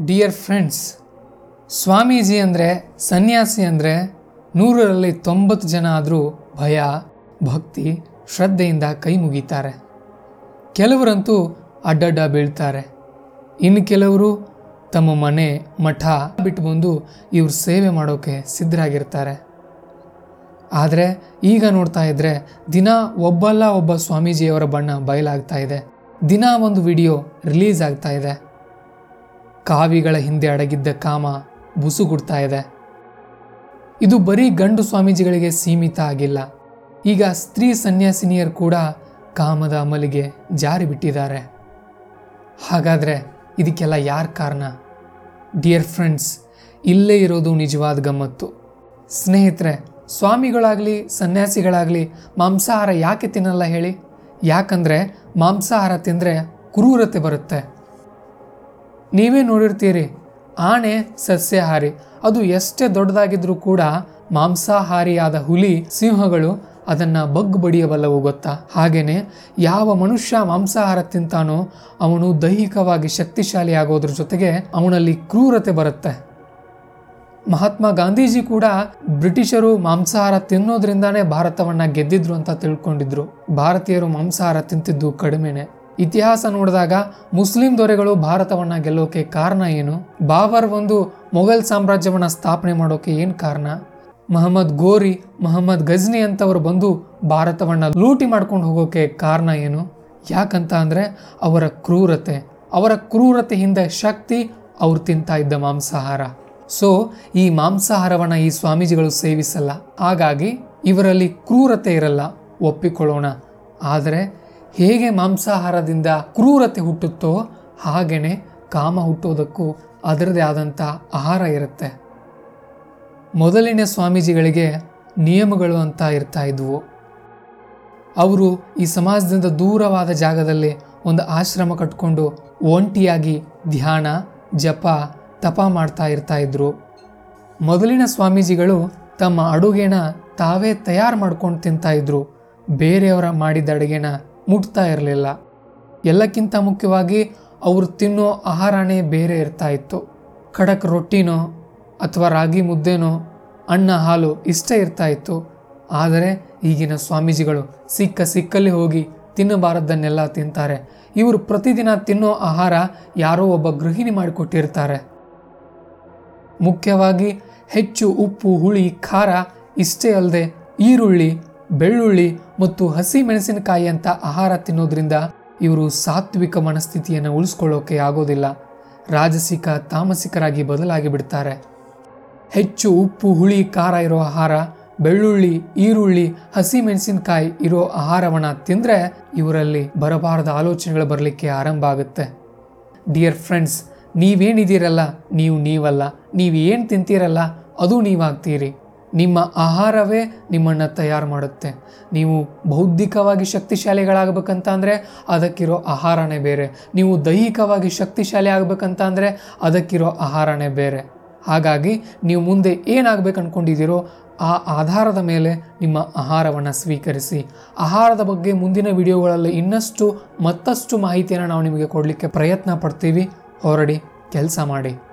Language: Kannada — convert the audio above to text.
ಡಿಯರ್ ಫ್ರೆಂಡ್ಸ್ ಸ್ವಾಮೀಜಿ ಅಂದರೆ ಸನ್ಯಾಸಿ ಅಂದರೆ ನೂರರಲ್ಲಿ ತೊಂಬತ್ತು ಜನ ಆದರೂ ಭಯ, ಭಕ್ತಿ, ಶ್ರದ್ಧೆಯಿಂದ ಕೈ ಮುಗಿತಾರೆ. ಕೆಲವರಂತೂ ಅಡ್ಡಡ್ಡ ಬೀಳ್ತಾರೆ. ಇನ್ನು ಕೆಲವರು ತಮ್ಮ ಮನೆ ಮಠ ಬಿಟ್ಟು ಬಂದು ಇವ್ರ ಸೇವೆ ಮಾಡೋಕ್ಕೆ ಸಿದ್ಧರಾಗಿರ್ತಾರೆ. ಆದರೆ ಈಗ ನೋಡ್ತಾ ಇದ್ರೆ ದಿನ ಒಬ್ಬಲ್ಲ ಒಬ್ಬ ಸ್ವಾಮೀಜಿಯವರ ಬಣ್ಣ ಬಯಲಾಗ್ತಾ ಇದೆ. ದಿನ ಒಂದು ವಿಡಿಯೋ ರಿಲೀಸ್ ಆಗ್ತಾ ಇದೆ. ಕಾವಿಗಳ ಹಿಂದೆ ಅಡಗಿದ್ದ ಕಾಮ ಬುಸುಗುಡ್ತಾ ಇದೆ. ಇದು ಬರೀ ಗಂಡು ಸ್ವಾಮೀಜಿಗಳಿಗೆ ಸೀಮಿತ ಆಗಿಲ್ಲ. ಈಗ ಸ್ತ್ರೀ ಸನ್ಯಾಸಿನಿಯರು ಕೂಡ ಕಾಮದ ಅಮಲಿಗೆ ಜಾರಿ ಬಿಟ್ಟಿದ್ದಾರೆ. ಹಾಗಾದರೆ ಇದಕ್ಕೆಲ್ಲ ಯಾರ ಕಾರಣ? ಡಿಯರ್ ಫ್ರೆಂಡ್ಸ್, ಇಲ್ಲೇ ಇರೋದು ನಿಜವಾದ ಗಮ್ಮತ್ತು. ಸ್ನೇಹಿತರೆ, ಸ್ವಾಮಿಗಳಾಗಲಿ, ಸನ್ಯಾಸಿಗಳಾಗಲಿ ಮಾಂಸಾಹಾರ ಯಾಕೆ ತಿನ್ನಲ್ಲ ಹೇಳಿ? ಯಾಕಂದರೆ ಮಾಂಸಾಹಾರ ತಿಂದರೆ ಕ್ರೂರತೆ ಬರುತ್ತೆ. ನೀವೇ ನೋಡಿರ್ತೀರಿ. ಆನೆ ಸಸ್ಯಾಹಾರಿ. ಅದು ಎಷ್ಟೇ ದೊಡ್ಡದಾಗಿದ್ರೂ ಕೂಡ ಮಾಂಸಾಹಾರಿಯಾದ ಹುಲಿ, ಸಿಂಹಗಳು ಅದನ್ನ ಬಗ್ಗು ಬಡಿಯಬಲ್ಲವು ಗೊತ್ತಾ? ಹಾಗೇನೆ ಯಾವ ಮನುಷ್ಯ ಮಾಂಸಾಹಾರ ತಿಂತಾನೋ ಅವನು ದೈಹಿಕವಾಗಿ ಶಕ್ತಿಶಾಲಿ ಆಗೋದ್ರ ಜೊತೆಗೆ ಅವನಲ್ಲಿ ಕ್ರೂರತೆ ಬರುತ್ತೆ. ಮಹಾತ್ಮ ಗಾಂಧೀಜಿ ಕೂಡ ಬ್ರಿಟಿಷರು ಮಾಂಸಾಹಾರ ತಿನ್ನೋದ್ರಿಂದಾನೇ ಭಾರತವನ್ನ ಗೆದ್ದಿದ್ರು ಅಂತ ತಿಳ್ಕೊಂಡಿದ್ರು. ಭಾರತೀಯರು ಮಾಂಸಾಹಾರ ತಿಂತಿದ್ದು ಕಡಿಮೆನೆ. ಇತಿಹಾಸ ನೋಡಿದಾಗ ಮುಸ್ಲಿಂ ದೊರೆಗಳು ಭಾರತವನ್ನ ಗೆಲ್ಲೋಕೆ ಕಾರಣ ಏನು? ಬಾಬರ್ ಒಂದು ಮೊಘಲ್ ಸಾಮ್ರಾಜ್ಯವನ್ನ ಸ್ಥಾಪನೆ ಮಾಡೋಕೆ ಏನು ಕಾರಣ? ಮಹಮ್ಮದ್ ಗೋರಿ, ಮಹಮ್ಮದ್ ಗಜ್ನಿ ಅಂತವರು ಬಂದು ಭಾರತವನ್ನ ಲೂಟಿ ಮಾಡ್ಕೊಂಡು ಹೋಗೋಕೆ ಕಾರಣ ಏನು? ಯಾಕಂತ ಅಂದ್ರೆ ಅವರ ಕ್ರೂರತೆ. ಅವರ ಕ್ರೂರತೆ ಹಿಂದೆ ಶಕ್ತಿ, ಅವ್ರು ತಿಂತಾ ಇದ್ದ ಮಾಂಸಾಹಾರ. ಸೊ ಈ ಮಾಂಸಾಹಾರವನ್ನ ಈ ಸ್ವಾಮೀಜಿಗಳು ಸೇವಿಸಲ್ಲ. ಹಾಗಾಗಿ ಇವರಲ್ಲಿ ಕ್ರೂರತೆ ಇರಲ್ಲ. ಒಪ್ಪಿಕೊಳ್ಳೋಣ. ಆದರೆ ಹೇಗೆ ಮಾಂಸಾಹಾರದಿಂದ ಕ್ರೂರತೆ ಹುಟ್ಟುತ್ತೋ ಹಾಗೇನೆ ಕಾಮ ಹುಟ್ಟೋದಕ್ಕೂ ಅದರದೇ ಆದಂಥ ಆಹಾರ ಇರುತ್ತೆ. ಮೊದಲಿನ ಸ್ವಾಮೀಜಿಗಳಿಗೆ ನಿಯಮಗಳು ಅಂತ ಇರ್ತಾ ಇದ್ವು. ಅವರು ಈ ಸಮಾಜದಿಂದ ದೂರವಾದ ಜಾಗದಲ್ಲಿ ಒಂದು ಆಶ್ರಮ ಕಟ್ಕೊಂಡು ಒಂಟಿಯಾಗಿ ಧ್ಯಾನ, ಜಪ, ತಪ ಮಾಡ್ತಾ ಇರ್ತಾ ಇದ್ರು. ಮೊದಲಿನ ಸ್ವಾಮೀಜಿಗಳು ತಮ್ಮ ಅಡುಗೆನ ತಾವೇ ತಯಾರು ಮಾಡ್ಕೊಂಡು ತಿಂತಾ ಇದ್ರು. ಬೇರೆಯವರ ಮಾಡಿದ ಅಡುಗೆನ ಮುಟ್ತಾ ಇರಲಿಲ್ಲ. ಎಲ್ಲಕ್ಕಿಂತ ಮುಖ್ಯವಾಗಿ ಅವರು ತಿನ್ನೋ ಆಹಾರನೇ ಬೇರೆ ಇರ್ತಾ ಇತ್ತು. ಖಡಕ್ ರೊಟ್ಟಿನೋ ಅಥವಾ ರಾಗಿ ಮುದ್ದೆನೋ ಅನ್ನ ಹಾಲು ಇಷ್ಟೇ ಇರ್ತಾ ಇತ್ತು. ಆದರೆ ಈಗಿನ ಸ್ವಾಮೀಜಿಗಳು ಸಿಕ್ಕ ಸಿಕ್ಕಲ್ಲಿ ಹೋಗಿ ತಿನ್ನಬಾರದನ್ನೆಲ್ಲ ತಿಂತಾರೆ. ಇವರು ಪ್ರತಿದಿನ ತಿನ್ನೋ ಆಹಾರ ಯಾರೋ ಒಬ್ಬ ಗೃಹಿಣಿ ಮಾಡಿಕೊಟ್ಟಿರ್ತಾರೆ. ಮುಖ್ಯವಾಗಿ ಹೆಚ್ಚು ಉಪ್ಪು, ಹುಳಿ, ಖಾರ ಇಷ್ಟೇ ಅಲ್ಲದೆ ಈರುಳ್ಳಿ ಬೆಳ್ಳುಳ್ಳಿ ಮತ್ತು ಹಸಿ ಮೆಣಸಿನಕಾಯಿ ಅಂತ ಆಹಾರ ತಿನ್ನೋದ್ರಿಂದ ಇವರು ಸಾತ್ವಿಕ ಮನಸ್ಥಿತಿಯನ್ನು ಉಳಿಸ್ಕೊಳ್ಳೋಕೆ ಆಗೋದಿಲ್ಲ. ರಾಜಸಿಕ, ತಾಮಸಿಕರಾಗಿ ಬದಲಾಗಿ ಬಿಡ್ತಾರೆ. ಹೆಚ್ಚು ಉಪ್ಪು, ಹುಳಿ, ಖಾರ ಇರೋ ಆಹಾರ, ಬೆಳ್ಳುಳ್ಳಿ, ಈರುಳ್ಳಿ ಹಸಿ ಮೆಣಸಿನಕಾಯಿ ಇರೋ ಆಹಾರವನ್ನು ತಿಂದರೆ ಇವರಲ್ಲಿ ಬರಬಾರದ ಆಲೋಚನೆಗಳು ಬರಲಿಕ್ಕೆ ಆರಂಭ ಆಗುತ್ತೆ. ಡಿಯರ್ ಫ್ರೆಂಡ್ಸ್, ನೀವೇನಿದ್ದೀರಲ್ಲ? ನೀವು ನೀವಲ್ಲ. ನೀವು ಏನು ತಿಂತೀರಲ್ಲ? ಅದು ನೀವಾಗ್ತೀರಿ. ನಿಮ್ಮ ಆಹಾರವೇ ನಿಮ್ಮನ್ನು ತಯಾರು ಮಾಡುತ್ತೆ. ನೀವು ಬೌದ್ಧಿಕವಾಗಿ ಶಕ್ತಿಶಾಲಿಗಳಾಗಬೇಕಂತ ಅಂದರೆ ಅದಕ್ಕಿರೋ ಆಹಾರನೇ ಬೇರೆ. ನೀವು ದೈಹಿಕವಾಗಿ ಶಕ್ತಿಶಾಲಿ ಆಗಬೇಕಂತ ಅಂದರೆ ಅದಕ್ಕಿರೋ ಆಹಾರನೇ ಬೇರೆ. ಹಾಗಾಗಿ ನೀವು ಮುಂದೆ ಏನಾಗಬೇಕು ಅಂದ್ಕೊಂಡಿದ್ದೀರೋ ಆ ಆಧಾರದ ಮೇಲೆ ನಿಮ್ಮ ಆಹಾರವನ್ನು ಸ್ವೀಕರಿಸಿ. ಆಹಾರದ ಬಗ್ಗೆ ಮುಂದಿನ ವಿಡಿಯೋಗಳಲ್ಲಿ ಇನ್ನಷ್ಟು ಮತ್ತಷ್ಟು ಮಾಹಿತಿಯನ್ನು ನಾವು ನಿಮಗೆ ಕೊಡಲಿಕ್ಕೆ ಪ್ರಯತ್ನ ಪಡ್ತೀವಿ. ಹೊರಡಿ, ಕೆಲಸ ಮಾಡಿ.